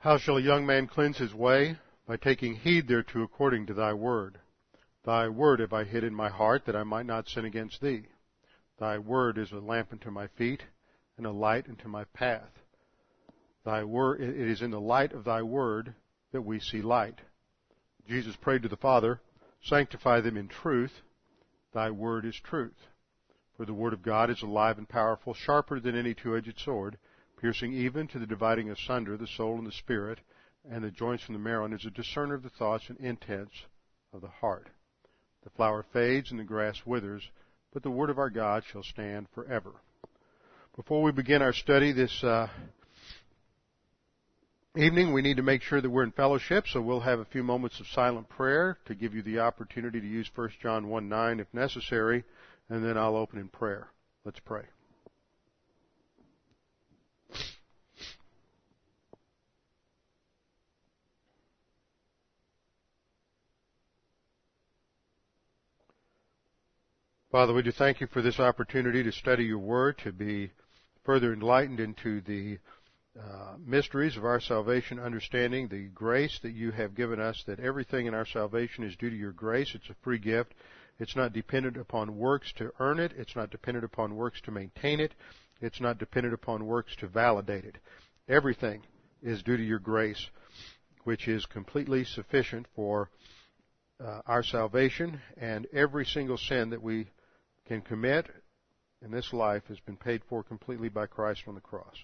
How shall a young man cleanse his way? By taking heed thereto according to thy word. Thy word have I hid in my heart that I might not sin against thee. Thy word is a lamp unto my feet and a light unto my path. Thy word, it is in the light of thy word that we see light. Jesus prayed to the Father, sanctify them in truth. Thy word is truth. For the word of God is alive and powerful, sharper than any two-edged sword, piercing even to the dividing asunder the soul and the spirit, and the joints from the marrow, and is a discerner of the thoughts and intents of the heart. The flower fades and the grass withers, but the word of our God shall stand forever. Before we begin our study this uh, evening, we need to make sure that we're in fellowship, so we'll have a few moments of silent prayer to give you the opportunity to use 1 John 1 9 if necessary, and then I'll open in prayer. Let's pray. Father, we do thank you for this opportunity to study your word, to be further enlightened into the uh, mysteries of our salvation, understanding the grace that you have given us, that everything in our salvation is due to your grace. It's a free gift. It's not dependent upon works to earn it. It's not dependent upon works to maintain it. It's not dependent upon works to validate it. Everything is due to your grace, which is completely sufficient for uh, our salvation, and every single sin that we can commit in this life has been paid for completely by Christ on the cross.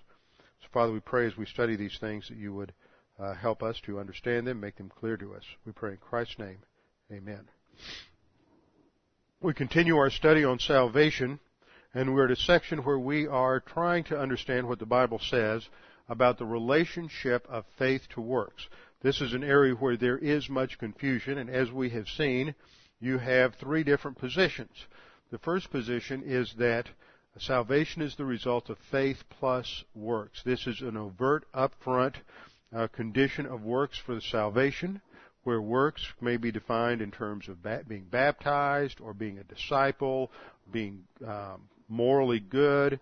So, Father, we pray as we study these things that you would uh, help us to understand them, make them clear to us. We pray in Christ's name. Amen. We continue our study on salvation, and we're at a section where we are trying to understand what the Bible says about the relationship of faith to works. This is an area where there is much confusion, and as we have seen, you have three different positions. The first position is that salvation is the result of faith plus works. This is an overt, upfront uh, condition of works for the salvation, where works may be defined in terms of ba- being baptized or being a disciple, being um, morally good,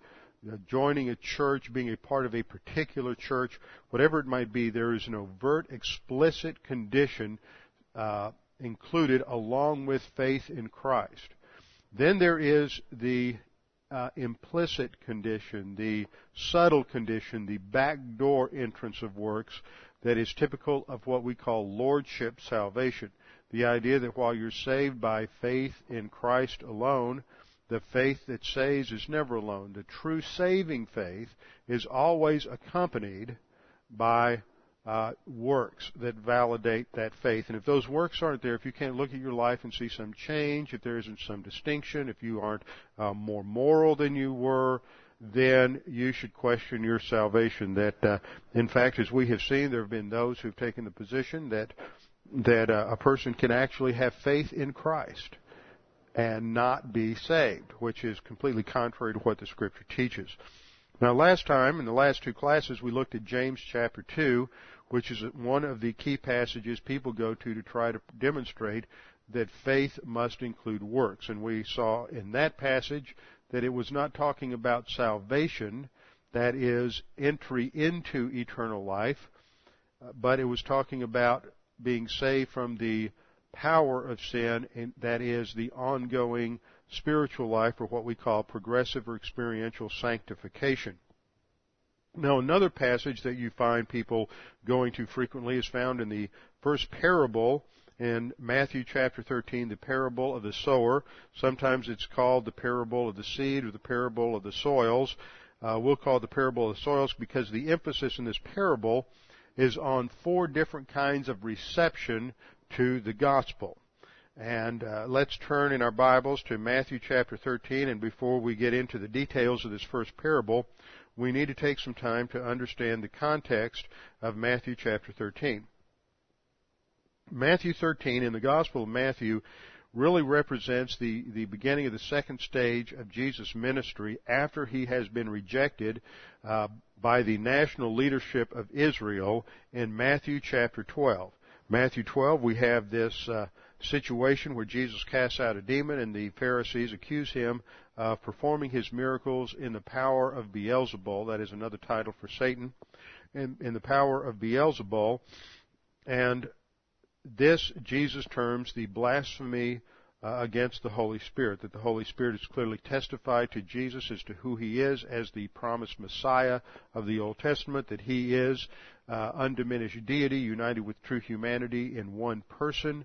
uh, joining a church, being a part of a particular church, whatever it might be, there is an overt, explicit condition uh, included along with faith in Christ. Then there is the uh, implicit condition, the subtle condition, the backdoor entrance of works that is typical of what we call lordship salvation. The idea that while you're saved by faith in Christ alone, the faith that saves is never alone. The true saving faith is always accompanied by uh, works that validate that faith. And if those works aren't there, if you can't look at your life and see some change, if there isn't some distinction, if you aren't uh, more moral than you were, then you should question your salvation. That, uh, in fact, as we have seen, there have been those who've taken the position that that uh, a person can actually have faith in Christ and not be saved, which is completely contrary to what the Scripture teaches. Now, last time, in the last two classes, we looked at James chapter 2, which is one of the key passages people go to to try to demonstrate that faith must include works. And we saw in that passage that it was not talking about salvation, that is, entry into eternal life, but it was talking about being saved from the power of sin, and that is the ongoing spiritual life, or what we call progressive or experiential sanctification. Now, another passage that you find people going to frequently is found in the first parable in Matthew chapter 13, the parable of the sower. Sometimes it's called the parable of the seed or the parable of the soils. Uh, we'll call it the parable of the soils because the emphasis in this parable is on four different kinds of reception to the gospel. And uh, let's turn in our Bibles to Matthew chapter 13. And before we get into the details of this first parable, we need to take some time to understand the context of Matthew chapter 13. Matthew 13 in the Gospel of Matthew really represents the, the beginning of the second stage of Jesus' ministry after he has been rejected uh, by the national leadership of Israel in Matthew chapter 12. Matthew 12, we have this uh, situation where Jesus casts out a demon and the Pharisees accuse him of performing his miracles in the power of Beelzebul. That is another title for Satan. in, in the power of Beelzebul. And this Jesus terms the blasphemy uh, against the Holy Spirit, that the Holy Spirit has clearly testified to Jesus as to who he is as the promised Messiah of the Old Testament, that he is uh, undiminished deity united with true humanity in one person,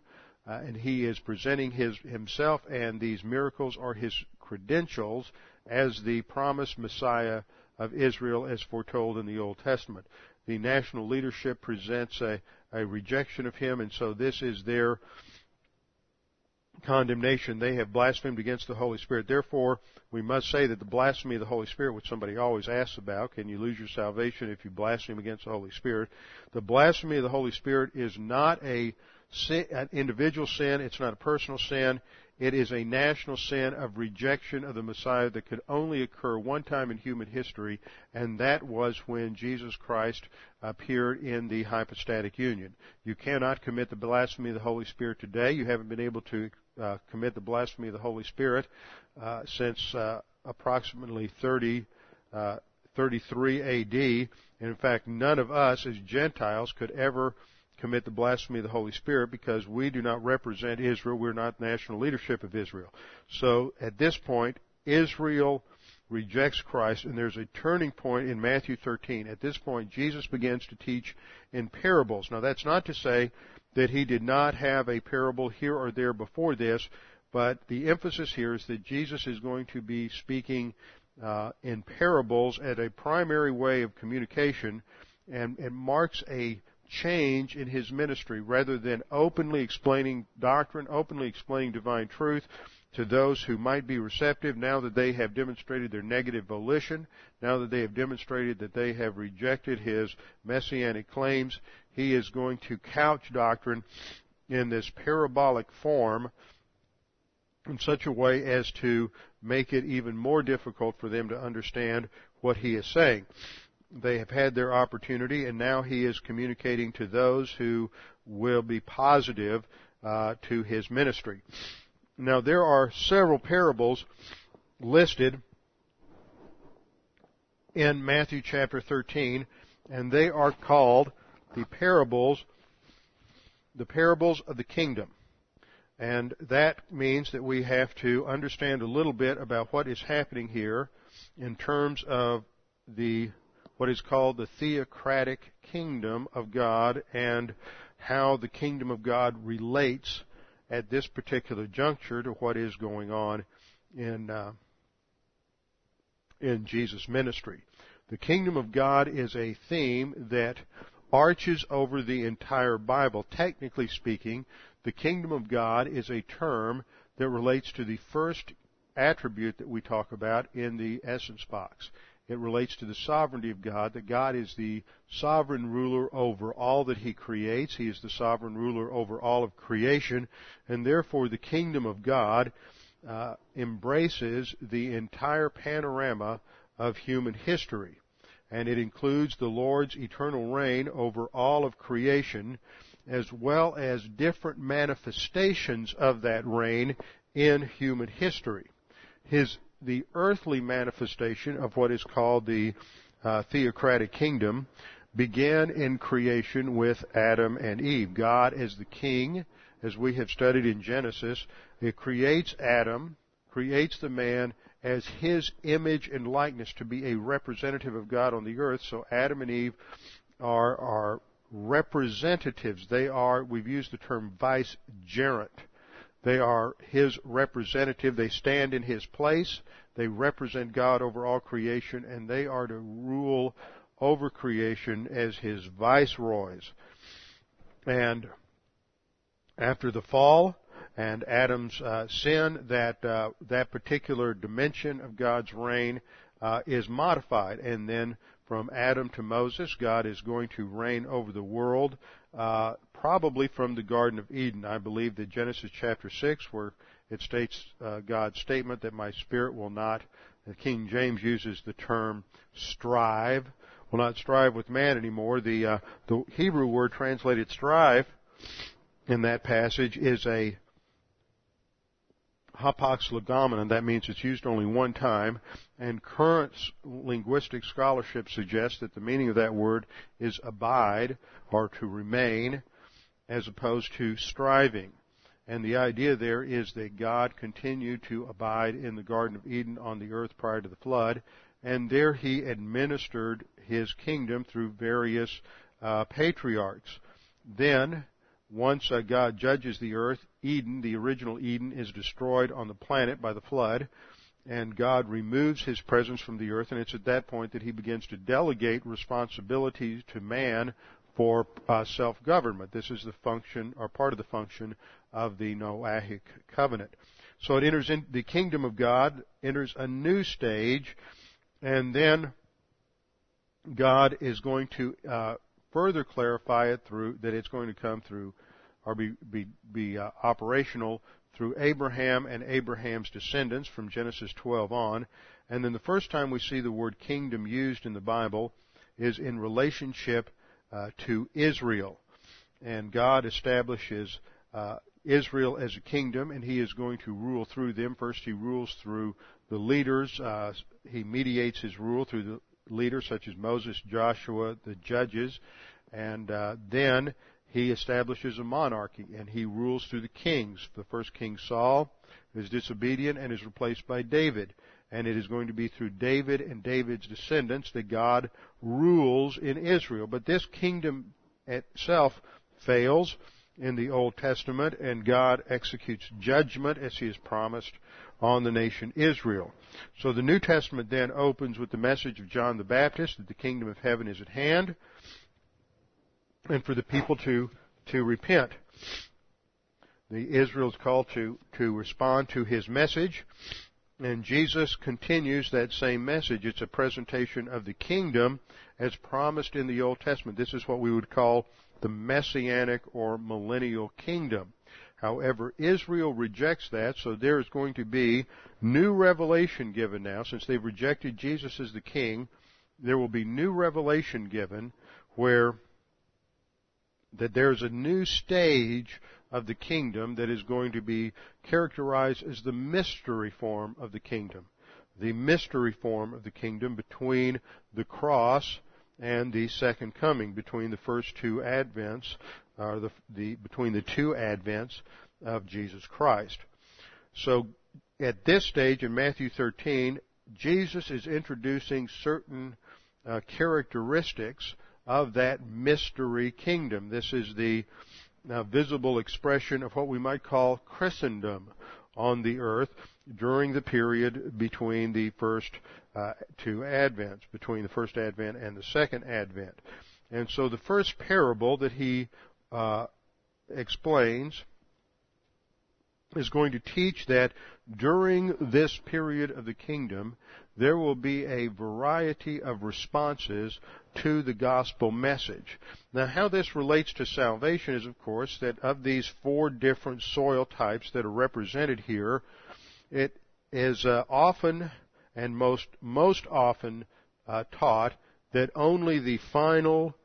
uh, and he is presenting his himself, and these miracles are his credentials as the promised Messiah of Israel as foretold in the Old Testament. The national leadership presents a, a rejection of him, and so this is their condemnation. They have blasphemed against the Holy Spirit. Therefore, we must say that the blasphemy of the Holy Spirit, which somebody always asks about, can you lose your salvation if you blaspheme against the Holy Spirit? The blasphemy of the Holy Spirit is not a an individual sin. It's not a personal sin. It is a national sin of rejection of the Messiah that could only occur one time in human history, and that was when Jesus Christ appeared in the hypostatic union. You cannot commit the blasphemy of the Holy Spirit today. You haven't been able to uh, commit the blasphemy of the Holy Spirit uh, since uh, approximately 30, uh, 33 A.D. And in fact, none of us as Gentiles could ever commit the blasphemy of the Holy Spirit because we do not represent Israel. We're not national leadership of Israel. So at this point, Israel rejects Christ, and there's a turning point in Matthew 13. At this point, Jesus begins to teach in parables. Now, that's not to say that he did not have a parable here or there before this, but the emphasis here is that Jesus is going to be speaking uh, in parables as a primary way of communication, and it marks a change in his ministry rather than openly explaining doctrine, openly explaining divine truth to those who might be receptive now that they have demonstrated their negative volition, now that they have demonstrated that they have rejected his messianic claims. He is going to couch doctrine in this parabolic form in such a way as to make it even more difficult for them to understand what he is saying. They have had their opportunity and now he is communicating to those who will be positive uh, to his ministry. Now there are several parables listed in Matthew chapter 13 and they are called the parables, the parables of the kingdom. And that means that we have to understand a little bit about what is happening here in terms of the, what is called the theocratic kingdom of God and how the kingdom of God relates at this particular juncture to what is going on in, uh, in Jesus' ministry. The kingdom of God is a theme that arches over the entire Bible. Technically speaking, the kingdom of God is a term that relates to the first attribute that we talk about in the essence box. It relates to the sovereignty of God, that God is the sovereign ruler over all that He creates. He is the sovereign ruler over all of creation, and therefore the kingdom of God uh, embraces the entire panorama of human history and it includes the Lord's eternal reign over all of creation, as well as different manifestations of that reign in human history. His, the earthly manifestation of what is called the uh, theocratic kingdom began in creation with Adam and Eve. God as the king, as we have studied in Genesis, it creates Adam, creates the man, as his image and likeness to be a representative of God on the earth. So Adam and Eve are, are representatives. They are, we've used the term vicegerent. They are his representative. They stand in his place. They represent God over all creation and they are to rule over creation as his viceroys. And after the fall, and Adam's uh, sin, that uh, that particular dimension of God's reign uh, is modified, and then from Adam to Moses, God is going to reign over the world, uh, probably from the Garden of Eden. I believe that Genesis chapter six, where it states uh, God's statement that my spirit will not. the King James uses the term strive, will not strive with man anymore. The uh, the Hebrew word translated strive in that passage is a hapax legomenon, that means it's used only one time, and current linguistic scholarship suggests that the meaning of that word is abide, or to remain, as opposed to striving. And the idea there is that God continued to abide in the Garden of Eden on the earth prior to the flood, and there he administered his kingdom through various uh, patriarchs. Then, once uh, God judges the earth, Eden, the original Eden, is destroyed on the planet by the flood, and God removes his presence from the earth, and it's at that point that he begins to delegate responsibilities to man for uh, self-government. This is the function, or part of the function, of the Noahic covenant. So it enters in, the kingdom of God enters a new stage, and then God is going to uh, further clarify it through that it's going to come through or be be, be uh, operational through Abraham and Abraham's descendants from Genesis 12 on. And then the first time we see the word kingdom used in the Bible is in relationship uh, to Israel. And God establishes uh, Israel as a kingdom, and He is going to rule through them. First, He rules through the leaders. Uh, he mediates His rule through the leaders such as Moses, Joshua, the judges, and uh, then he establishes a monarchy and he rules through the kings. The first king Saul is disobedient and is replaced by David. And it is going to be through David and David's descendants that God rules in Israel. But this kingdom itself fails in the Old Testament and God executes judgment as he has promised on the nation Israel. So the New Testament then opens with the message of John the Baptist that the kingdom of heaven is at hand and for the people to, to repent. The Israel's called to, to respond to his message and Jesus continues that same message. It's a presentation of the kingdom as promised in the Old Testament. This is what we would call the messianic or millennial kingdom. However, Israel rejects that, so there is going to be new revelation given now. Since they've rejected Jesus as the king, there will be new revelation given where that there's a new stage of the kingdom that is going to be characterized as the mystery form of the kingdom. The mystery form of the kingdom between the cross and the second coming, between the first two advents or the, the, between the two advents of Jesus Christ. So at this stage in Matthew 13, Jesus is introducing certain uh, characteristics of that mystery kingdom. This is the uh, visible expression of what we might call Christendom on the earth during the period between the first uh, two advents, between the first advent and the second advent. And so the first parable that he uh, explains is going to teach that during this period of the kingdom, there will be a variety of responses to the gospel message. Now, how this relates to salvation is, of course, that of these four different soil types that are represented here, it is uh, often and most most often uh, taught that only the final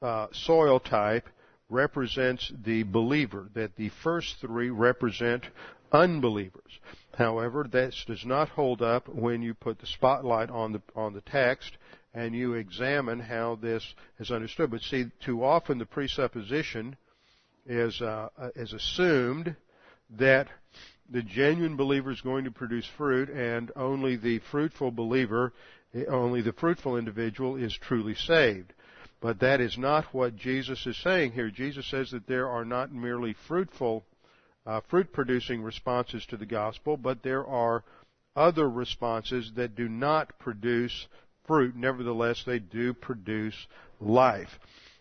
uh, soil type represents the believer, that the first three represent unbelievers. However, this does not hold up when you put the spotlight on the on the text and you examine how this is understood. But see, too often the presupposition is uh, is assumed that the genuine believer is going to produce fruit, and only the fruitful believer, only the fruitful individual is truly saved. But that is not what Jesus is saying here. Jesus says that there are not merely fruitful, uh, fruit-producing responses to the gospel, but there are other responses that do not produce fruit. Nevertheless, they do produce life.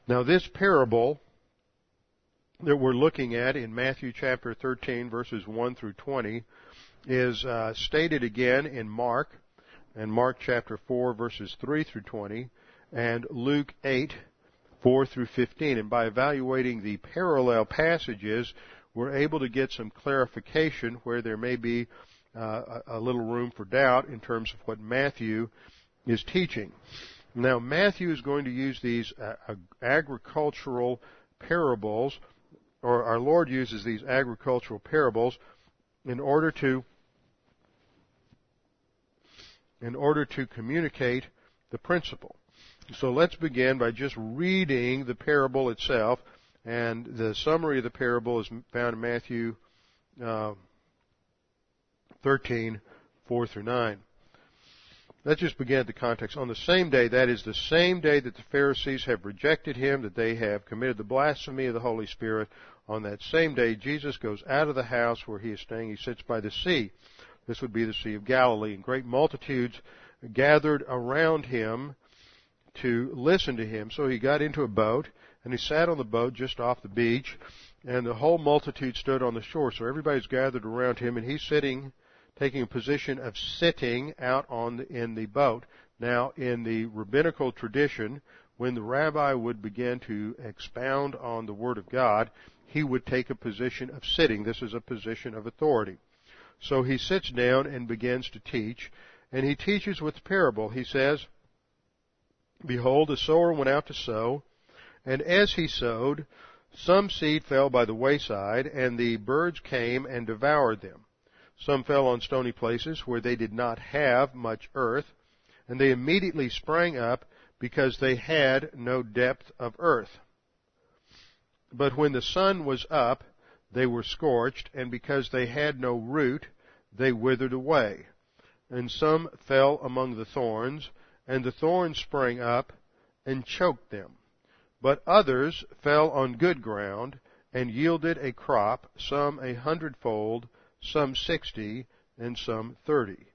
Now, this parable that we're looking at in Matthew chapter 13, verses 1 through 20, is uh, stated again in Mark, and Mark chapter 4, verses 3 through 20, and Luke 8, 4 through 15. And by evaluating the parallel passages, we're able to get some clarification where there may be uh, a, little room for doubt in terms of what Matthew is teaching. Now, Matthew is going to use these uh, agricultural parables, or our Lord uses these agricultural parables in order to in order to communicate the principle. So let's begin by just reading the parable itself, and the summary of the parable is found in Matthew uh, 13, 4 through 9. Let's just begin at the context. On the same day, that is the same day that the Pharisees have rejected him, that they have committed the blasphemy of the Holy Spirit, on that same day, Jesus goes out of the house where he is staying. He sits by the sea. This would be the Sea of Galilee. And great multitudes gathered around him to listen to him. So he got into a boat and he sat on the boat just off the beach and the whole multitude stood on the shore. So everybody's gathered around him and he's sitting, taking a position of sitting out on the, in the boat. Now in the rabbinical tradition, when the rabbi would begin to expound on the Word of God, he would take a position of sitting. This is a position of authority. So he sits down and begins to teach, and he teaches with parable. He says, Behold, a sower went out to sow, and as he sowed, some seed fell by the wayside, and the birds came and devoured them. Some fell on stony places where they did not have much earth, and they immediately sprang up because they had no depth of earth. But when the sun was up, they were scorched, and because they had no root, they withered away. And some fell among the thorns, and the thorns sprang up and choked them. But others fell on good ground, and yielded a crop, some a hundredfold, some sixty, and some thirty.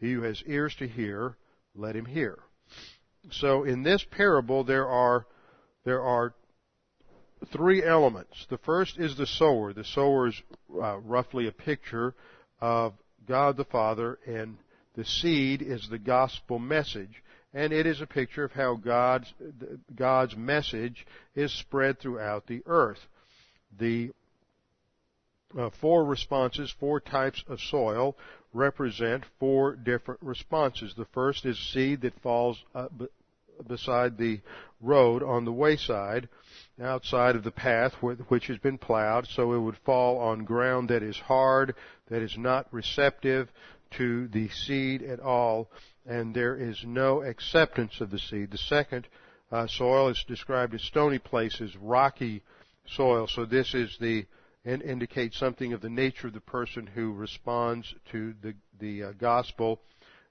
He who has ears to hear, let him hear. So in this parable there are there are three elements. The first is the sower. The sower is uh, roughly a picture of God the Father, and the seed is the gospel message. And it is a picture of how God's, God's message is spread throughout the earth. The uh, four responses, four types of soil, represent four different responses. The first is seed that falls uh, beside the road on the wayside outside of the path which has been plowed, so it would fall on ground that is hard, that is not receptive to the seed at all, and there is no acceptance of the seed. The second uh, soil is described as stony places, rocky soil. So this is the and indicates something of the nature of the person who responds to the the uh, gospel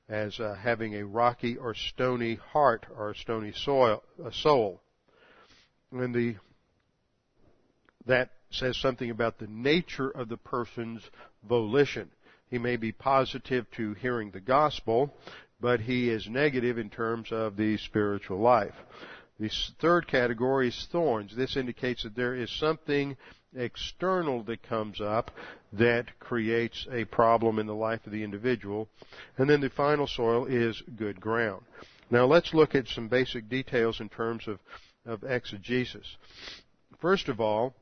as uh, having a rocky or stony heart or a stony soil, a soul and the that says something about the nature of the person's volition. He may be positive to hearing the gospel, but he is negative in terms of the spiritual life. The third category is thorns. This indicates that there is something external that comes up that creates a problem in the life of the individual. And then the final soil is good ground. Now let's look at some basic details in terms of of exegesis. First of all,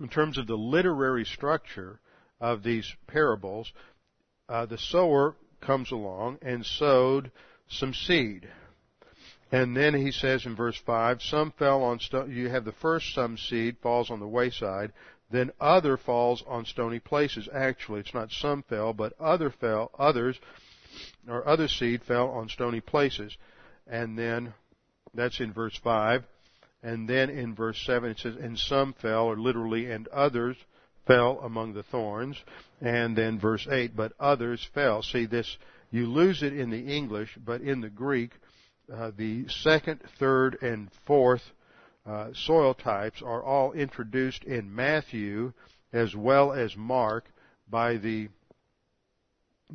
in terms of the literary structure of these parables, uh, the sower comes along and sowed some seed. And then he says in verse 5, some fell on stone, you have the first some seed falls on the wayside, then other falls on stony places. Actually, it's not some fell, but other fell, others, or other seed fell on stony places. And then that's in verse 5. And then in verse 7 it says, and some fell, or literally, and others fell among the thorns. And then verse 8, but others fell. See this, you lose it in the English, but in the Greek, uh, the second, third, and fourth uh, soil types are all introduced in Matthew as well as Mark by the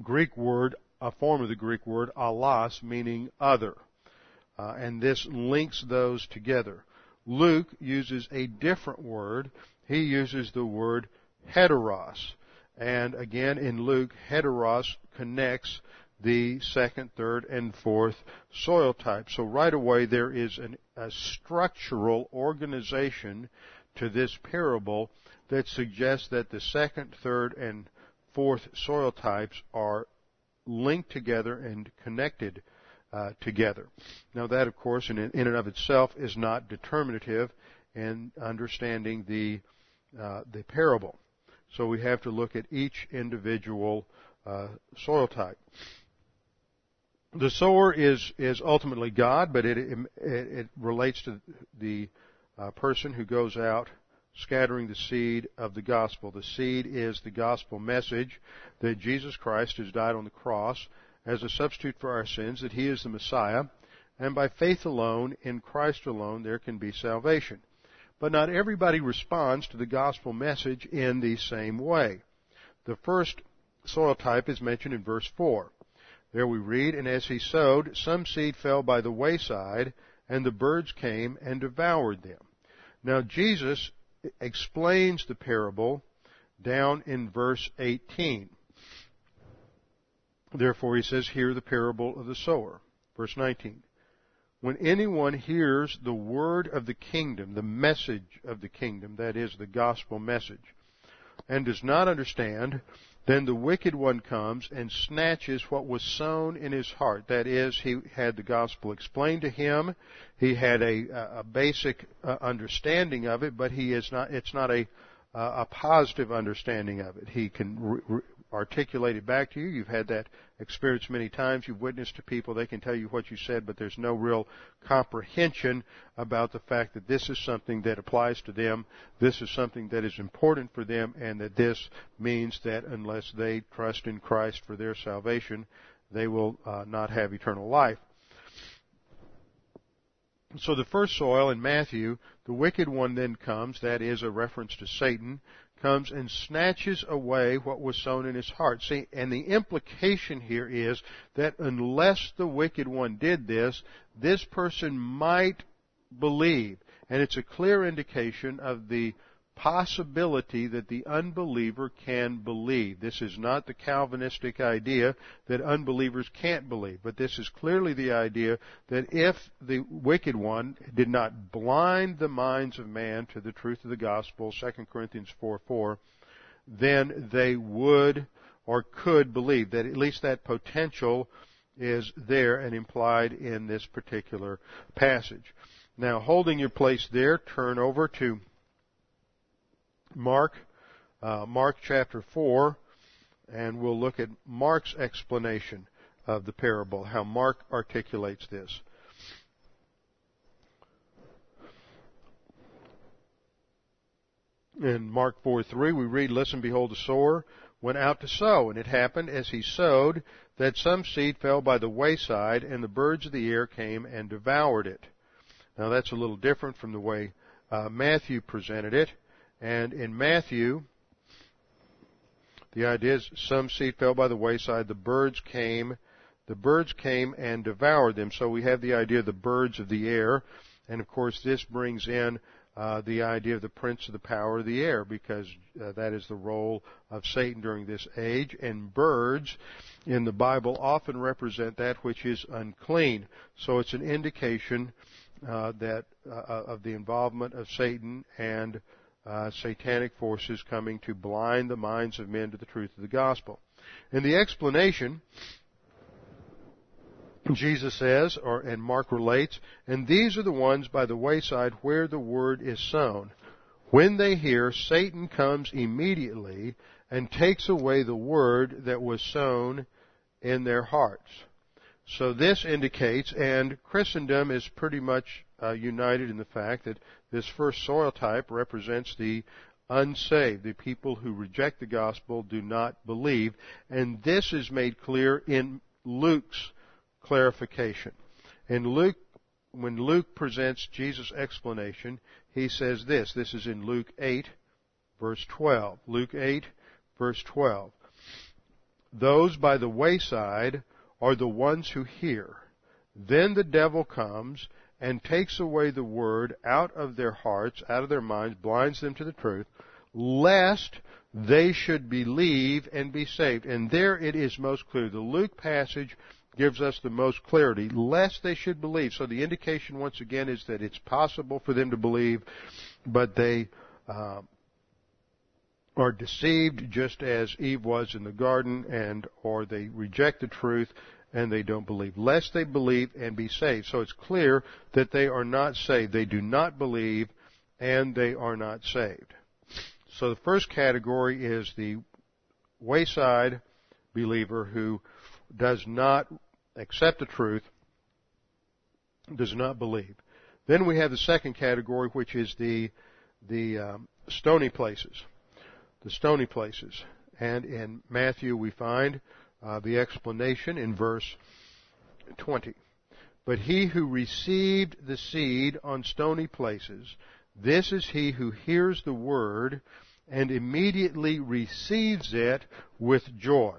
Greek word, a form of the Greek word, allos, meaning other. Uh, and this links those together. Luke uses a different word. He uses the word heteros. And again, in Luke, heteros connects the second, third, and fourth soil types. So right away there is an, a structural organization to this parable that suggests that the second, third, and fourth soil types are linked together and connected uh, together. Now that, of course, in, in and of itself is not determinative in understanding the uh, the parable. So we have to look at each individual uh, soil type. The sower is is ultimately God, but it it, it relates to the uh, person who goes out scattering the seed of the gospel. The seed is the gospel message that Jesus Christ has died on the cross as a substitute for our sins, that He is the Messiah, and by faith alone, in Christ alone, there can be salvation. But not everybody responds to the gospel message in the same way. The first soil type is mentioned in verse 4. There we read, And as he sowed, some seed fell by the wayside, and the birds came and devoured them. Now Jesus explains the parable down in verse 18. Therefore he says, Hear the parable of the sower. Verse 19. When anyone hears the word of the kingdom, the message of the kingdom, that is the gospel message, and does not understand, then the wicked one comes and snatches what was sown in his heart. That is, he had the gospel explained to him. He had a, a basic uh, understanding of it, but he is not, it's not a, a positive understanding of it. He can articulated back to you. You've had that experience many times. You've witnessed to people. They can tell you what you said, but there's no real comprehension about the fact that this is something that applies to them. This is something that is important for them and that this means that unless they trust in Christ for their salvation, they will uh, not have eternal life. So the first soil in Matthew, the wicked one then comes, that is a reference to Satan, comes and snatches away what was sown in his heart. See, and the implication here is that unless the wicked one did this, this person might believe. And it's a clear indication of the possibility that the unbeliever can believe. This is not the Calvinistic idea that unbelievers can't believe, but this is clearly the idea that if the wicked one did not blind the minds of man to the truth of the gospel, 2 Corinthians 4 4, then they would or could believe that at least that potential is there and implied in this particular passage. Now, holding your place there, turn over to Mark, uh, Mark chapter 4, and we'll look at Mark's explanation of the parable, how Mark articulates this. In Mark 4 3, we read, Listen, behold, the sower went out to sow, and it happened as he sowed that some seed fell by the wayside, and the birds of the air came and devoured it. Now that's a little different from the way uh, Matthew presented it. And in Matthew, the idea is some seed fell by the wayside, the birds came, the birds came and devoured them. So we have the idea of the birds of the air, and of course this brings in uh, the idea of the prince of the power of the air, because uh, that is the role of Satan during this age. And birds in the Bible often represent that which is unclean. So it's an indication uh, that uh, of the involvement of Satan and uh, satanic forces coming to blind the minds of men to the truth of the gospel. In the explanation, Jesus says, or and Mark relates, and these are the ones by the wayside where the word is sown. When they hear, Satan comes immediately and takes away the word that was sown in their hearts. So this indicates, and Christendom is pretty much uh, united in the fact that this first soil type represents the unsaved, the people who reject the gospel, do not believe, and this is made clear in Luke's clarification. In Luke, when Luke presents Jesus' explanation, he says this. This is in Luke 8, verse 12. Luke 8, verse 12. Those by the wayside are the ones who hear. Then the devil comes and takes away the word out of their hearts, out of their minds, blinds them to the truth, lest they should believe and be saved. And there it is most clear. The Luke passage gives us the most clarity, lest they should believe. So the indication once again is that it's possible for them to believe, but they uh, are deceived just as Eve was in the garden and or they reject the truth and they don't believe, lest they believe and be saved. So it's clear that they are not saved. They do not believe and they are not saved. So the first category is the wayside believer who does not accept the truth, does not believe. Then we have the second category, which is the the um, stony places, the stony places. And in Matthew we find uh, the explanation in verse 20. But he who received the seed on stony places, this is he who hears the word and immediately receives it with joy.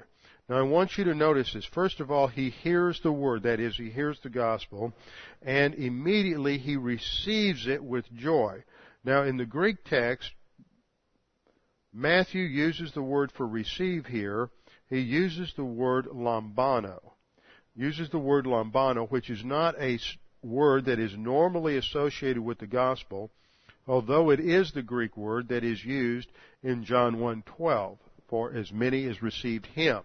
Now I want you to notice this. First of all, he hears the word, that is, he hears the gospel, and immediately he receives it with joy. Now in the Greek text, Matthew uses the word for receive here. He uses the word lambano. Uses the word lambano, which is not a word that is normally associated with the gospel, although it is the Greek word that is used in John 1:12 for as many as received him.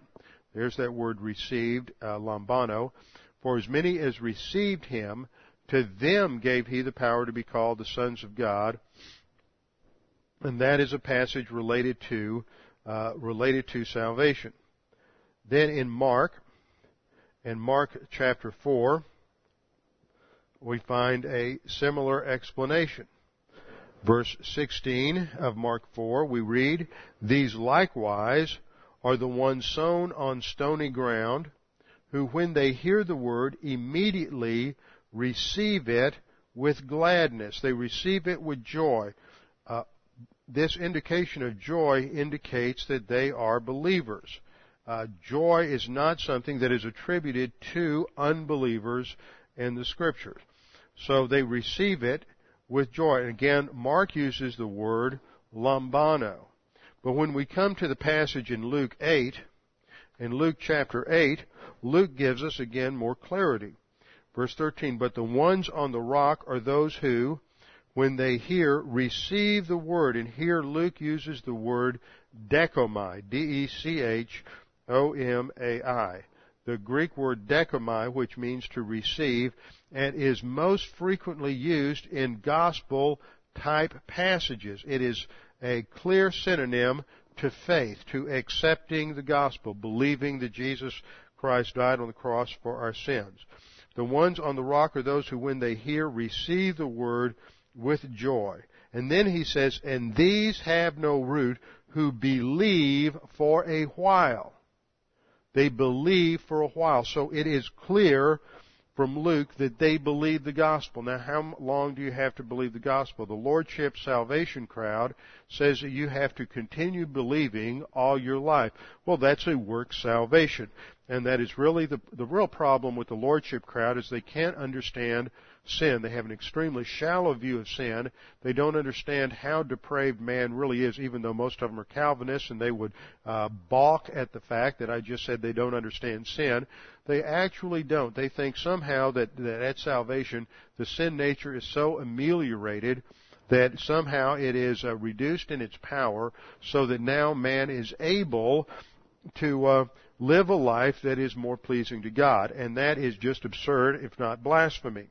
There's that word received, uh, lambano. For as many as received him, to them gave he the power to be called the sons of God. And that is a passage related to uh, related to salvation. Then in Mark, in Mark chapter four, we find a similar explanation. Verse 16 of Mark 4, we read, These likewise are the ones sown on stony ground, who when they hear the word immediately receive it with gladness. They receive it with joy. Uh, this indication of joy indicates that they are believers. Uh, joy is not something that is attributed to unbelievers in the scriptures. So they receive it with joy. And again, Mark uses the word lambano. But when we come to the passage in Luke 8, in Luke chapter 8, Luke gives us again more clarity. Verse 13, but the ones on the rock are those who, when they hear, receive the word. And here Luke uses the word dechomai, D-E-C-H-O-M-A-I. The Greek word dechomai, which means to receive, and is most frequently used in gospel type passages. It is a clear synonym to faith, to accepting the gospel, believing that Jesus Christ died on the cross for our sins. The ones on the rock are those who, when they hear, receive the word with joy. And then he says, and these have no root who believe for a while. They believe for a while. So it is clear from Luke that they believe the gospel. Now, how long do you have to believe the gospel? The Lordship Salvation crowd says that you have to continue believing all your life. Well, that's a work salvation. And that is really the, the real problem with the Lordship crowd is they can't understand sin. They have an extremely shallow view of sin. They don't understand how depraved man really is, even though most of them are Calvinists and they would uh, balk at the fact that I just said they don't understand sin. They actually don't. They think somehow that, that at salvation the sin nature is so ameliorated that somehow it is uh, reduced in its power so that now man is able to uh, live a life that is more pleasing to God. And that is just absurd, if not blasphemy.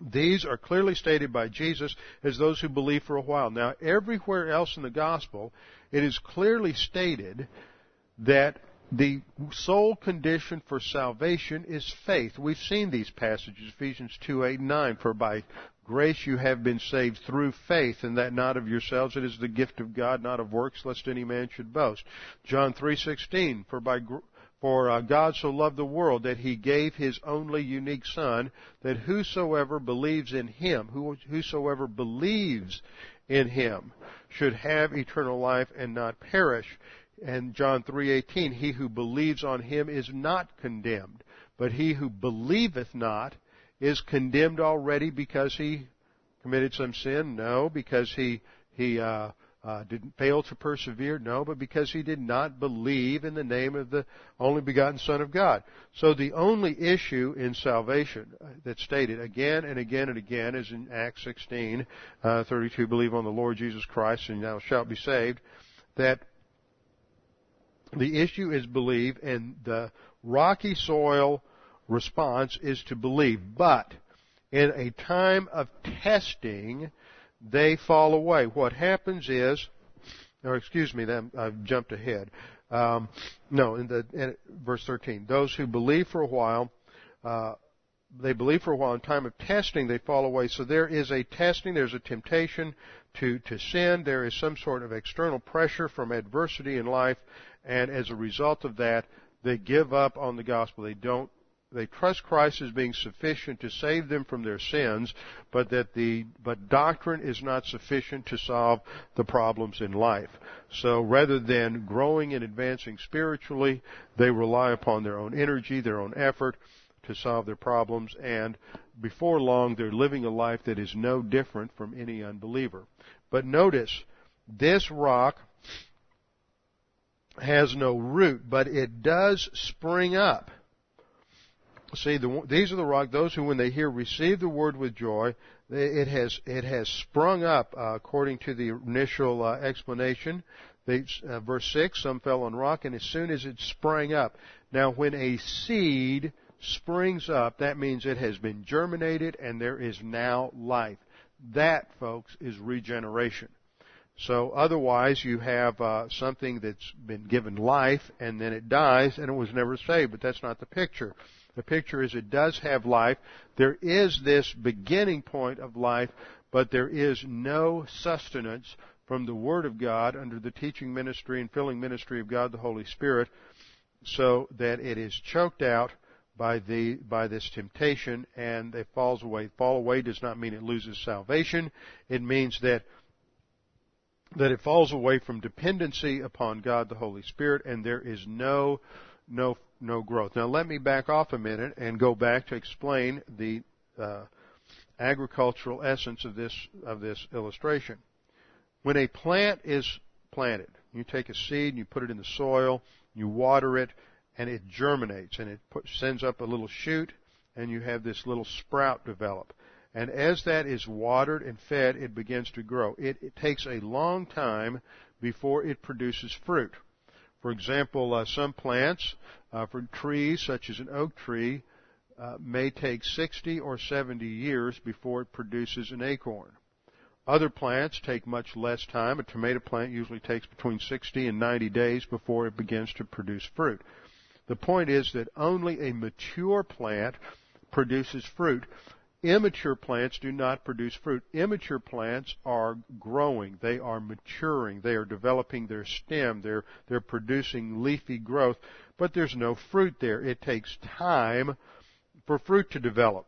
These are clearly stated by Jesus as those who believe for a while. Now, everywhere else in the gospel, it is clearly stated that the sole condition for salvation is faith. We've seen these passages, Ephesians 2, 8, 9. For by grace you have been saved through faith, and that not of yourselves. It is the gift of God, not of works, lest any man should boast. John 3:16. For by for uh, God so loved the world that he gave his only unique Son, that whosoever believes in him, who, whosoever believes in him, should have eternal life and not perish. And John 3:18, he who believes on him is not condemned, but he who believeth not is condemned already because he committed some sin? No, because he he uh, uh, didn't fail to persevere? No, but because he did not believe in the name of the only begotten Son of God. So the only issue in salvation uh, that's stated again and again and again is in Acts 16, uh, 32, believe on the Lord Jesus Christ and thou shalt be saved, that the issue is believe and the rocky soil response is to believe. But in a time of testing, they fall away. What happens is or excuse me, I've jumped ahead. Um, no, in the in verse 13, those who believe for a while, uh, they believe for a while. In time of testing, they fall away. So there is a testing. There's a temptation to to sin. There is some sort of external pressure from adversity in life, and as a result of that, they give up on the gospel. They don't they trust Christ as being sufficient to save them from their sins, but that the but doctrine is not sufficient to solve the problems in life. So rather than growing and advancing spiritually, they rely upon their own energy, their own effort to solve their problems, and before long they're living a life that is no different from any unbeliever. But notice, this rock has no root, but it does spring up. See, the, these are the rock, those who when they hear receive the word with joy, it has, it has sprung up, uh, according to the initial uh, explanation. They, uh, verse 6, some fell on rock, and as soon as it sprang up. Now, when a seed springs up, that means it has been germinated and there is now life. That, folks, is regeneration. So otherwise, you have uh, something that's been given life and then it dies and it was never saved. But that's not the picture. The picture is it does have life. There is this beginning point of life, but there is no sustenance from the Word of God under the teaching ministry and filling ministry of God the Holy Spirit, so that it is choked out by the by this temptation and it falls away. Fall away does not mean it loses salvation. It means that that it falls away from dependency upon God the Holy Spirit and there is no no no growth. Now let me back off a minute and go back to explain the uh, agricultural essence of this of this illustration. When a plant is planted, you take a seed and you put it in the soil, you water it, and it germinates and it put, sends up a little shoot, and you have this little sprout develop. And as that is watered and fed, it begins to grow. It, it takes a long time before it produces fruit. For example, uh, some plants uh, for trees, such as an oak tree, uh, may take 60 or 70 years before it produces an acorn. Other plants take much less time. A tomato plant usually takes between 60 and 90 days before it begins to produce fruit. The point is that only a mature plant produces fruit. Immature plants do not produce fruit. Immature plants are growing. They are maturing. They are developing their stem. They're, they're producing leafy growth, but there's no fruit there. It takes time for fruit to develop.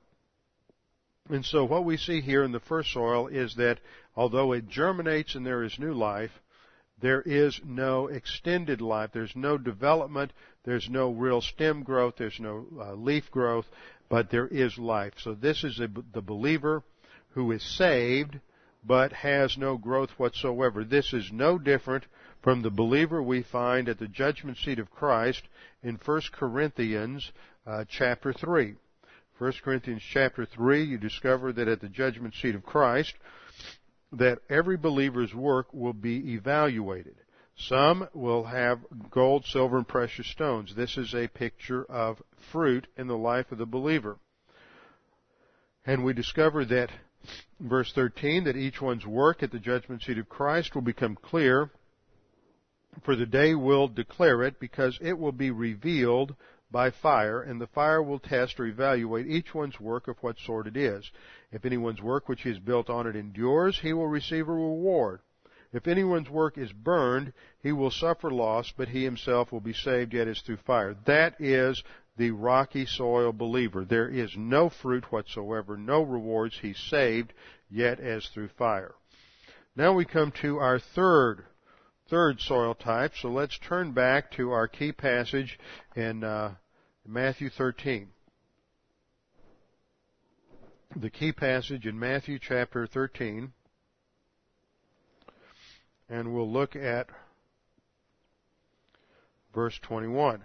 And so what we see here in the first soil is that although it germinates and there is new life, there is no extended life. There's no development. There's no real stem growth. There's no uh, leaf growth but there is life. So this is a, the believer who is saved but has no growth whatsoever. This is no different from the believer we find at the judgment seat of Christ in 1 Corinthians uh, chapter 3. 1 Corinthians chapter 3, you discover that at the judgment seat of Christ, that every believer's work will be evaluated. Some will have gold, silver, and precious stones. This is a picture of fruit in the life of the believer. And we discover that, verse 13, that each one's work at the judgment seat of Christ will become clear, for the day will declare it, because it will be revealed by fire, and the fire will test or evaluate each one's work of what sort it is. If anyone's work which he has built on it endures, he will receive a reward. If anyone's work is burned, he will suffer loss, but he himself will be saved, yet as through fire. That is the rocky soil believer. There is no fruit whatsoever, no rewards. He's saved, yet as through fire. Now we come to our third third soil type. So let's turn back to our key passage in uh, Matthew 13. The key passage in Matthew chapter 13 and we'll look at verse 21.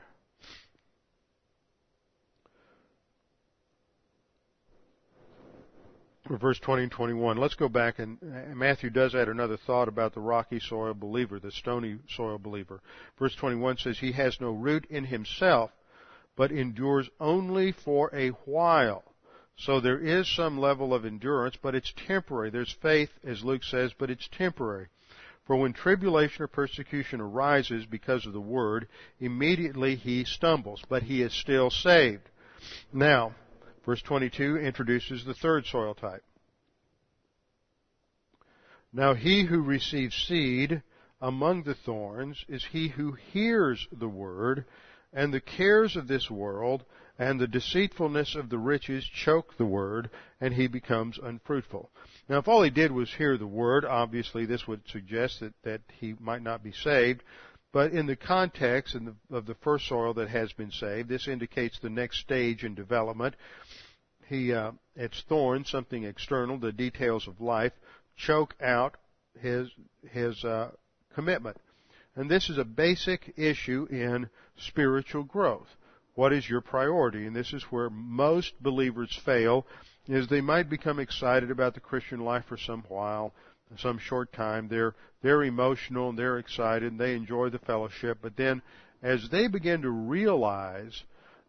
verse 20 and 21. Let's go back and Matthew does add another thought about the rocky soil believer, the stony soil believer. Verse 21 says, He has no root in himself, but endures only for a while. So there is some level of endurance, but it's temporary. There's faith, as Luke says, but it's temporary. For when tribulation or persecution arises because of the word, immediately he stumbles, but he is still saved. Now, verse 22 introduces the third soil type. Now he who receives seed among the thorns is he who hears the word, and the cares of this world and the deceitfulness of the riches choke the word, and he becomes unfruitful. Now, if all he did was hear the word, obviously this would suggest that, that he might not be saved. But in the context of the first soil that has been saved, this indicates the next stage in development. He, uh, it's thorns, something external, the details of life, choke out his his uh, commitment. And this is a basic issue in spiritual growth. What is your priority? And this is where most believers fail, is they might become excited about the Christian life for some while, some short time. They're, they're emotional and they're excited and they enjoy the fellowship. But then as they begin to realize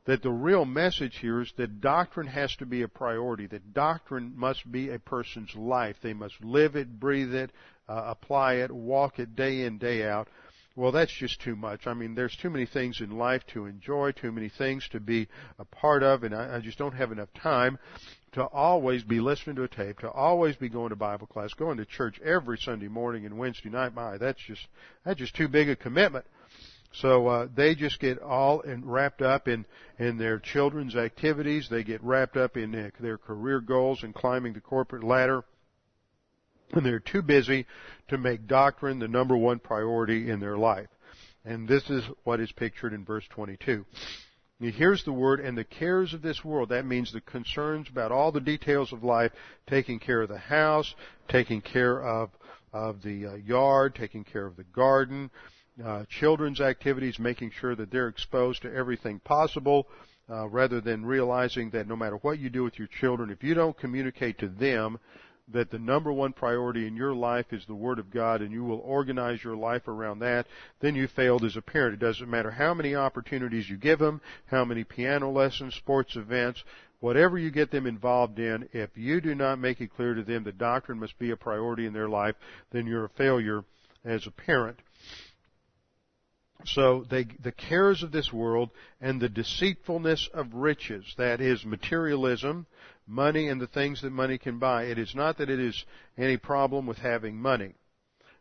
that the real message here is that doctrine has to be a priority, that doctrine must be a person's life. They must live it, breathe it, uh, apply it, walk it day in, day out well, that's just too much. I mean, there's too many things in life to enjoy, too many things to be a part of, and I, I just don't have enough time to always be listening to a tape, to always be going to Bible class, going to church every Sunday morning and Wednesday night. My, that's just that's just too big a commitment. So uh, they just get all in, wrapped up in in their children's activities. They get wrapped up in their, their career goals and climbing the corporate ladder and they're too busy to make doctrine the number one priority in their life. And this is what is pictured in verse 22. Here's the word, and the cares of this world. That means the concerns about all the details of life, taking care of the house, taking care of, of the uh, yard, taking care of the garden, uh, children's activities, making sure that they're exposed to everything possible, uh, rather than realizing that no matter what you do with your children, if you don't communicate to them that the number one priority in your life is the Word of God and you will organize your life around that, then you failed as a parent. It doesn't matter how many opportunities you give them, how many piano lessons, sports events, whatever you get them involved in, if you do not make it clear to them that doctrine must be a priority in their life, then you're a failure as a parent. So they, the cares of this world and the deceitfulness of riches, that is materialism, money and the things that money can buy. It is not that it is any problem with having money.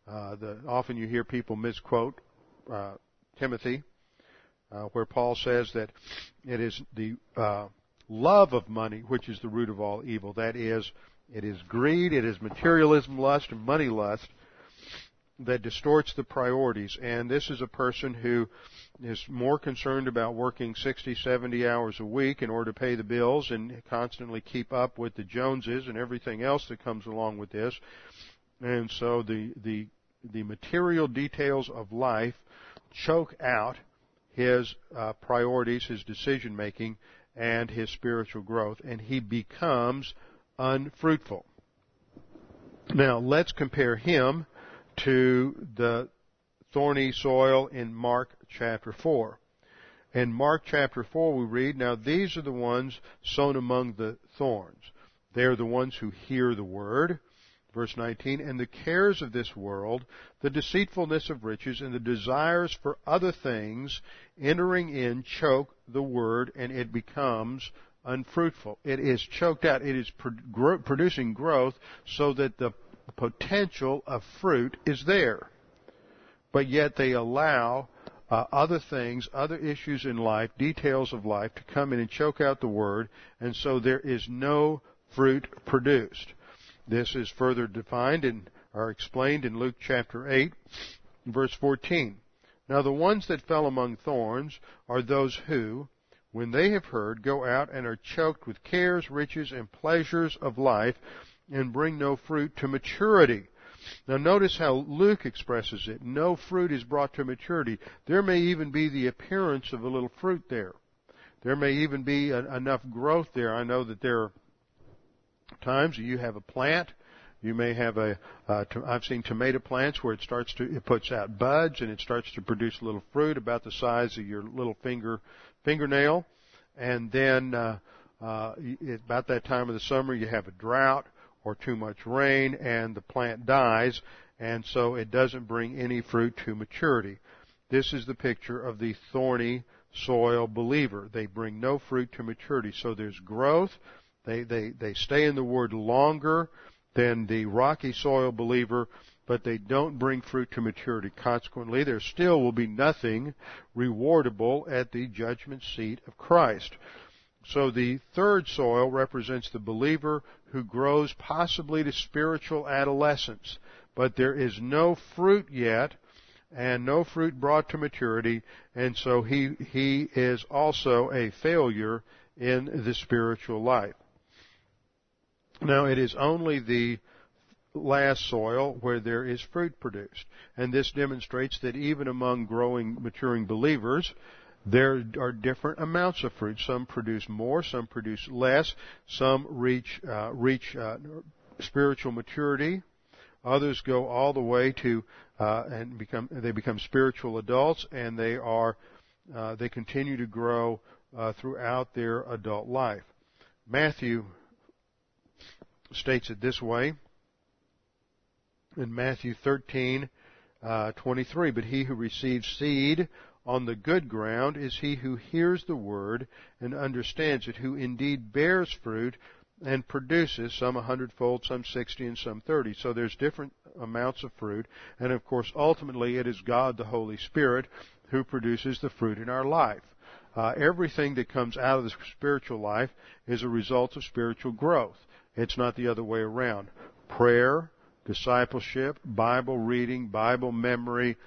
Uh, the, often you hear people misquote uh, Timothy, uh, where Paul says that it is the uh, love of money which is the root of all evil. That is, it is greed, it is materialism, lust, and money lust that distorts the priorities. And this is a person who is more concerned about working 60, 70 hours a week in order to pay the bills and constantly keep up with the Joneses and everything else that comes along with this. And so the, the, the material details of life choke out his uh, priorities, his decision making, and his spiritual growth, and he becomes unfruitful. Now let's compare him to the thorny soil in Mark chapter 4. In Mark chapter 4 we read, Now these are the ones sown among the thorns. They are the ones who hear the word. Verse 19, and the cares of this world, the deceitfulness of riches, and the desires for other things entering in choke the word, and it becomes unfruitful. It is choked out. It is producing growth so that the potential of fruit is there. But yet they allow uh, other things, other issues in life, details of life to come in and choke out the word, and so there is no fruit produced. This is further defined and are explained in Luke chapter 8, verse 14. Now the ones that fell among thorns are those who, when they have heard, go out and are choked with cares, riches, and pleasures of life, and bring no fruit to maturity. Now notice how Luke expresses it. No fruit is brought to maturity. There may even be the appearance of a little fruit there. There may even be a, enough growth there. I know that there are times you have a plant. You may have a. Uh, I've seen tomato plants where it starts to, it puts out buds and it starts to produce a little fruit about the size of your little finger, fingernail. And then, uh, uh, about that time of the summer you have a drought or too much rain and the plant dies and so it doesn't bring any fruit to maturity. This is the picture of the thorny soil believer. They bring no fruit to maturity. So there's growth. They, they, they stay in the Word longer than the rocky soil believer, but they don't bring fruit to maturity. Consequently, there still will be nothing rewardable at the judgment seat of Christ. So the third soil represents the believer who grows possibly to spiritual adolescence but there is no fruit yet and no fruit brought to maturity, and so he, he is also a failure in the spiritual life. Now it is only the last soil where there is fruit produced. And this demonstrates that even among growing, maturing believers, there are different amounts of fruit. Some produce more, some produce less, some reach, uh, reach uh, spiritual maturity, Others go all the way to uh, and become they become spiritual adults, and they are uh, they continue to grow uh, throughout their adult life. Matthew states it this way in Matthew 13, uh, 23. But he who receives seed on the good ground is he who hears the word and understands it, who indeed bears fruit and produces some a hundredfold, some sixty, and some thirty. So there's different amounts of fruit, and of course, ultimately, it is God, the Holy Spirit, who produces the fruit in our life. Uh, everything that comes out of the spiritual life is a result of spiritual growth. It's not the other way around. Prayer, discipleship, Bible reading, Bible memory,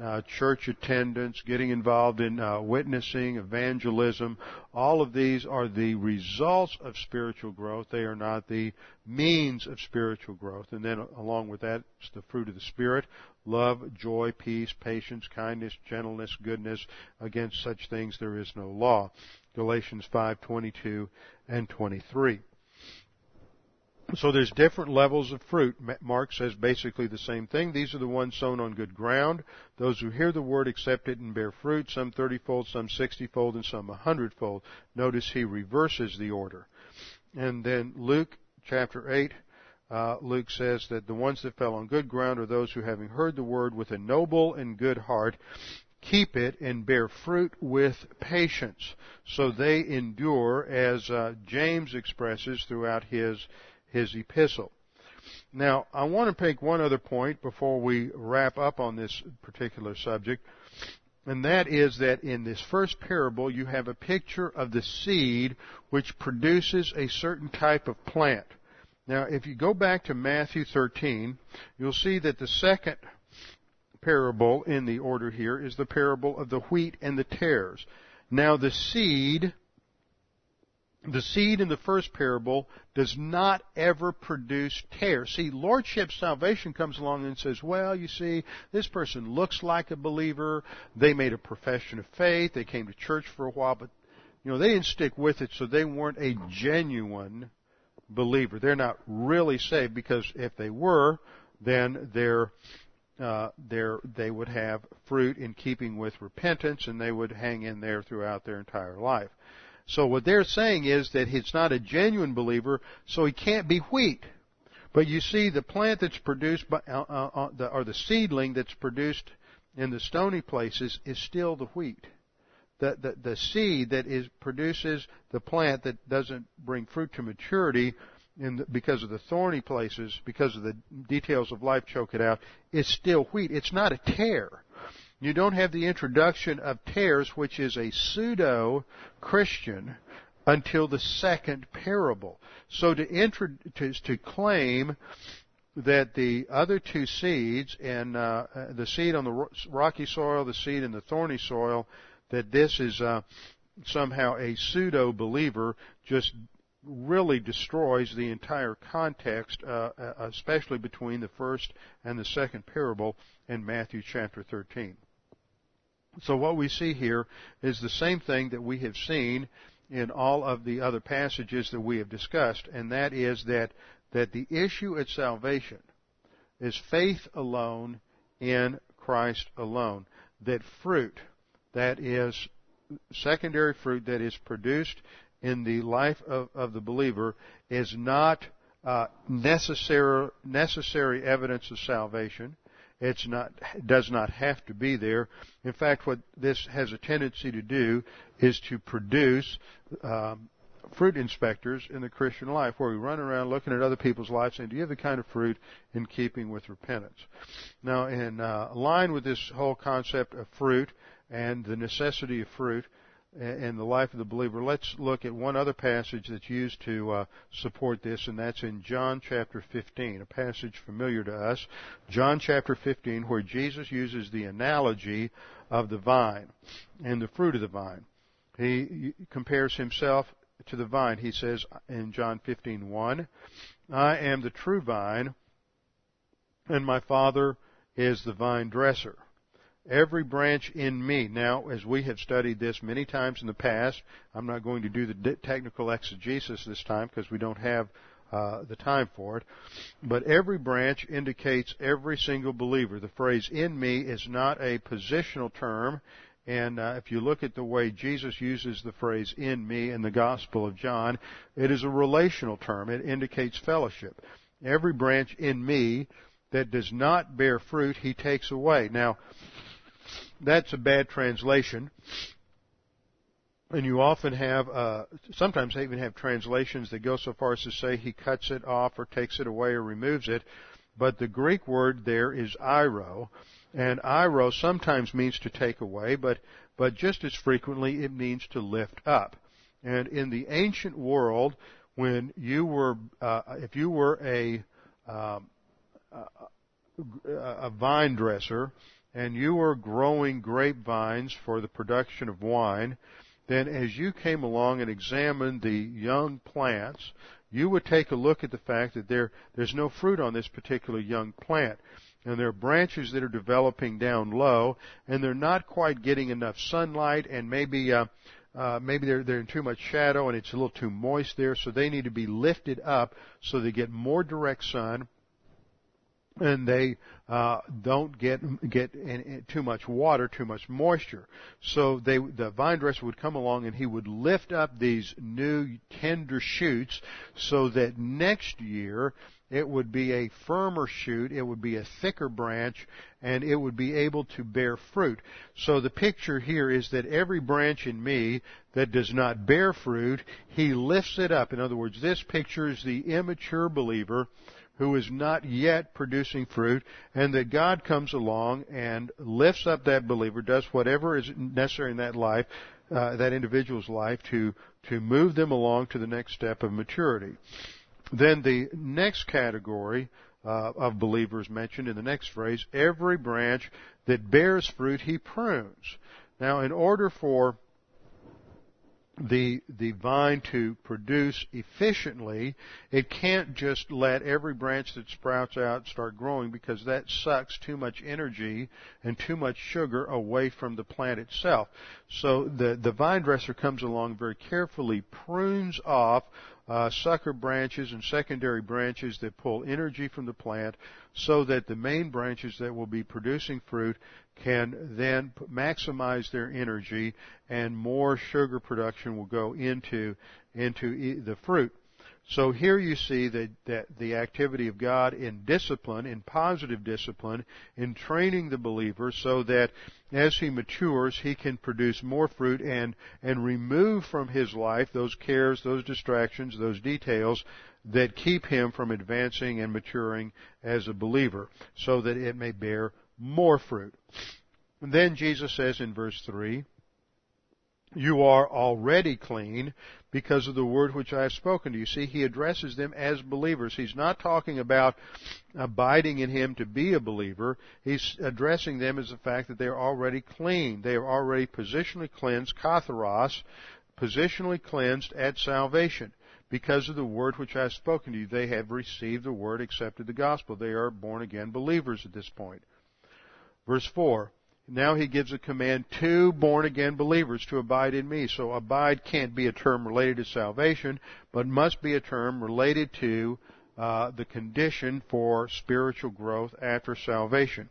uh, church attendance, getting involved in uh, witnessing, evangelism. All of these are the results of spiritual growth. They are not the means of spiritual growth. And then along with that, it's the fruit of the Spirit. Love, joy, peace, patience, kindness, gentleness, goodness. Against such things there is no law. Galatians 5:22 and 23. So there's different levels of fruit. Mark says basically the same thing. These are the ones sown on good ground. Those who hear the word accept it and bear fruit, some thirtyfold, some sixtyfold, and some a hundredfold. Notice he reverses the order. And then Luke chapter 8, uh, Luke says that the ones that fell on good ground are those who having heard the word with a noble and good heart, keep it and bear fruit with patience. So they endure, as uh, James expresses throughout his his epistle. Now, I want to make one other point before we wrap up on this particular subject, and that is that in this first parable you have a picture of the seed which produces a certain type of plant. Now, if you go back to Matthew 13, you'll see that the second parable in the order here is the parable of the wheat and the tares. Now, the seed the seed in the first parable does not ever produce tares. See, Lordship salvation comes along and says, well, you see, this person looks like a believer. They made a profession of faith. They came to church for a while, but, you know, they didn't stick with it, so they weren't a genuine believer. They're not really saved because if they were, then they're, uh, they're, they would have fruit in keeping with repentance and they would hang in there throughout their entire life. So what they're saying is that he's not a genuine believer, so he can't be wheat. But you see, the plant that's produced by, uh, uh, uh, the, or the seedling that's produced in the stony places is still the wheat. The, the, the seed that is produces the plant that doesn't bring fruit to maturity the, because of the thorny places, because of the details of life choke it out, is still wheat. It's not a tare. You don't have the introduction of tares, which is a pseudo Christian, until the second parable. So to, intro- to, to claim that the other two seeds, and uh, the seed on the rocky soil, the seed in the thorny soil, that this is uh, somehow a pseudo believer, just really destroys the entire context, uh, uh, especially between the first and the second parable in Matthew chapter 13. So what we see here is the same thing that we have seen in all of the other passages that we have discussed, and that is that, that the issue at salvation is faith alone in Christ alone. That fruit, that is secondary fruit that is produced in the life of, of the believer is not uh, necessary necessary evidence of salvation. It's not does not have to be there. In fact, what this has a tendency to do is to produce um, fruit inspectors in the Christian life, where we run around looking at other people's lives saying, "Do you have the kind of fruit in keeping with repentance?" Now, in uh, line with this whole concept of fruit and the necessity of fruit, in the life of the believer, let's look at one other passage that's used to uh, support this, and that's in John chapter 15, a passage familiar to us. John chapter 15, where Jesus uses the analogy of the vine and the fruit of the vine. He compares himself to the vine. He says in John 15:1, "I am the true vine, and my Father is the vine dresser." Every branch in me. Now, as we have studied this many times in the past, I'm not going to do the technical exegesis this time because we don't have uh, the time for it. But every branch indicates every single believer. The phrase in me is not a positional term. And uh, if you look at the way Jesus uses the phrase in me in the Gospel of John, it is a relational term. It indicates fellowship. Every branch in me that does not bear fruit, he takes away. Now, that's a bad translation. And you often have, uh, sometimes they even have translations that go so far as to say he cuts it off or takes it away or removes it. But the Greek word there is airo, and airo sometimes means to take away, but but just as frequently it means to lift up. And in the ancient world, when you were, uh, if you were a um, a vine dresser, and you were growing grapevines for the production of wine, then as you came along and examined the young plants, you would take a look at the fact that there, there's no fruit on this particular young plant. And there are branches that are developing down low, and they're not quite getting enough sunlight, and maybe uh, uh, maybe they're they're in too much shadow, and it's a little too moist there, so they need to be lifted up so they get more direct sun and they uh, don't get get in, in too much water, too much moisture. So they the vine dresser would come along and he would lift up these new tender shoots so that next year it would be a firmer shoot, it would be a thicker branch, and it would be able to bear fruit. So the picture here is that every branch in me that does not bear fruit, he lifts it up. In other words, this picture is the immature believer who is not yet producing fruit, and that God comes along and lifts up that believer, does whatever is necessary in that life, uh, that individual's life, to to move them along to the next step of maturity. Then the next category uh, of believers mentioned in the next phrase: every branch that bears fruit, he prunes. Now, in order for the the vine to produce efficiently, it can't just let every branch that sprouts out start growing because that sucks too much energy and too much sugar away from the plant itself. So the the vine dresser comes along very carefully prunes off uh, sucker branches and secondary branches that pull energy from the plant so that the main branches that will be producing fruit can then maximize their energy and more sugar production will go into into the fruit. So here you see that, that the activity of God in discipline, in positive discipline, in training the believer so that as he matures, he can produce more fruit and, and remove from his life those cares, those distractions, those details that keep him from advancing and maturing as a believer so that it may bear more fruit. And then Jesus says in verse 3, you are already clean because of the word which I have spoken to you. See, he addresses them as believers. He's not talking about abiding in him to be a believer. He's addressing them as the fact that they are already clean. They are already positionally cleansed, katharos, positionally cleansed at salvation. Because of the word which I have spoken to you, they have received the word, accepted the gospel. They are born again believers at this point. Verse 4, now he gives a command to born again believers to abide in me. So abide can't be a term related to salvation, but must be a term related to uh, the condition for spiritual growth after salvation.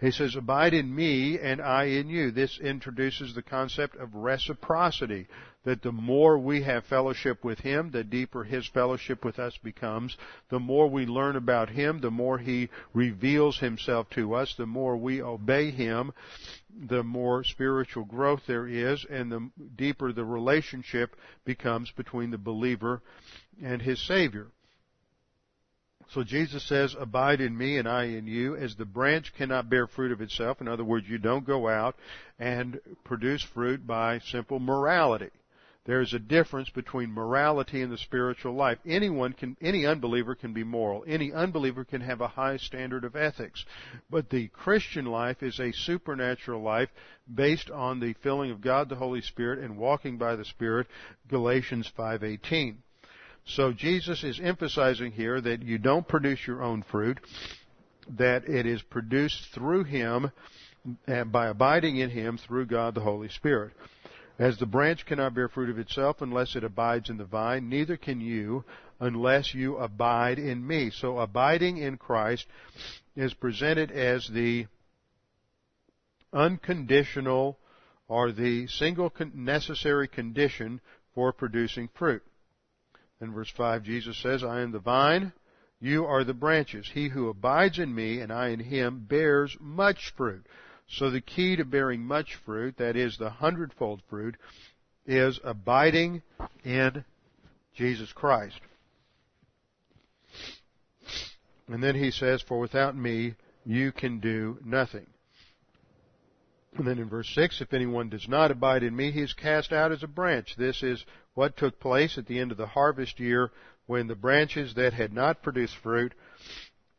He says, Abide in me and I in you. This introduces the concept of reciprocity, that the more we have fellowship with Him, the deeper His fellowship with us becomes. The more we learn about Him, the more He reveals Himself to us, the more we obey Him, the more spiritual growth there is, and the deeper the relationship becomes between the believer and his Savior. So Jesus says, abide in me and I in you, as the branch cannot bear fruit of itself. In other words, you don't go out and produce fruit by simple morality. There is a difference between morality and the spiritual life. Anyone can, any unbeliever can be moral. Any unbeliever can have a high standard of ethics. But the Christian life is a supernatural life based on the filling of God the Holy Spirit and walking by the Spirit, Galatians 5:18. So Jesus is emphasizing here that you don't produce your own fruit, that it is produced through Him and by abiding in Him through God the Holy Spirit. As the branch cannot bear fruit of itself unless it abides in the vine, neither can you unless you abide in me. So abiding in Christ is presented as the unconditional or the single necessary condition for producing fruit. In verse 5, Jesus says, I am the vine, you are the branches. He who abides in me and I in him bears much fruit. So the key to bearing much fruit, that is the hundredfold fruit, is abiding in Jesus Christ. And then he says, For without me you can do nothing. And then in verse 6, if anyone does not abide in me, he is cast out as a branch. This is what took place at the end of the harvest year when the branches that had not produced fruit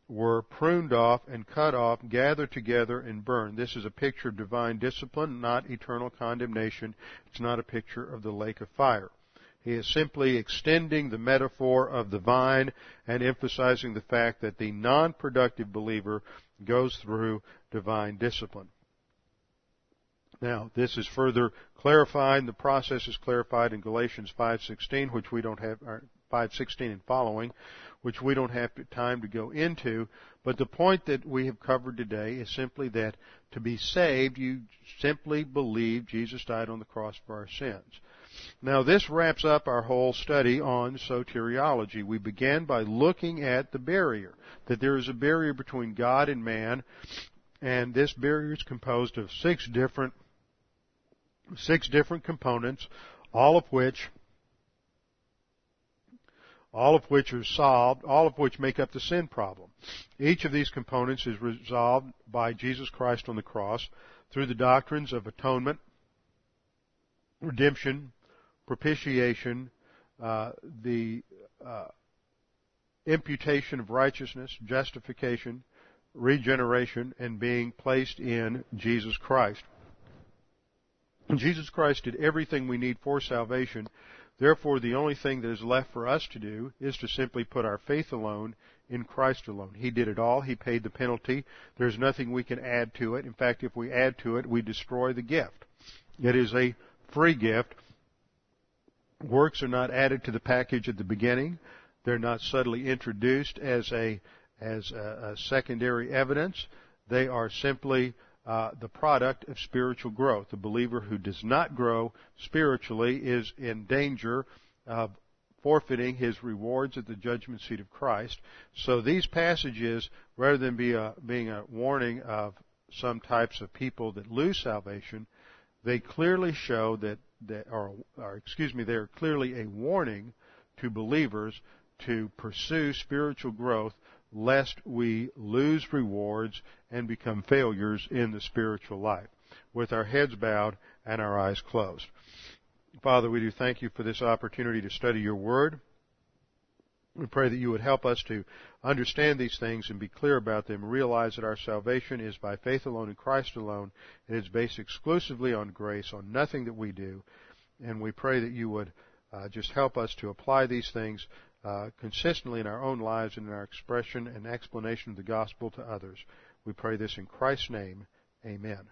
were pruned off and cut off, gathered together and burned. This is a picture of divine discipline, not eternal condemnation. It's not a picture of the lake of fire. He is simply extending the metaphor of the vine and emphasizing the fact that the non-productive believer goes through divine discipline. Now, this is further clarified. The process is clarified in Galatians 5:16, which we don't have 5:16 and following, which we don't have time to go into. But the point that we have covered today is simply that to be saved, you simply believe Jesus died on the cross for our sins. Now this wraps up our whole study on soteriology. We began by looking at the barrier, that there is a barrier between God and man, and this barrier is composed of six different six different components, all of which all of which are solved, all of which make up the sin problem. Each of these components is resolved by Jesus Christ on the cross through the doctrines of atonement, redemption, propitiation, uh, the uh, imputation of righteousness, justification, regeneration, and being placed in Jesus Christ. Jesus Christ did everything we need for salvation. Therefore, the only thing that is left for us to do is to simply put our faith alone in Christ alone. He did it all. He paid the penalty. There's nothing we can add to it. In fact, if we add to it, we destroy the gift. It is a free gift. Works are not added to the package at the beginning. They're not subtly introduced as a as a, a secondary evidence. They are simply uh, the product of spiritual growth. The believer who does not grow spiritually is in danger of forfeiting his rewards at the judgment seat of Christ. So these passages, rather than be a, being a warning of some types of people that lose salvation, they clearly show that, that or, or excuse me, they are clearly a warning to believers to pursue spiritual growth lest we lose rewards and become failures in the spiritual life, with our heads bowed and our eyes closed. Father, we do thank you for this opportunity to study your word. We pray that you would help us to understand these things and be clear about them, realize that our salvation is by faith alone in Christ alone, and it's based exclusively on grace, on nothing that we do. And we pray that you would uh, just help us to apply these things uh, consistently in our own lives and in our expression and explanation of the gospel to others. We pray this in Christ's name. Amen.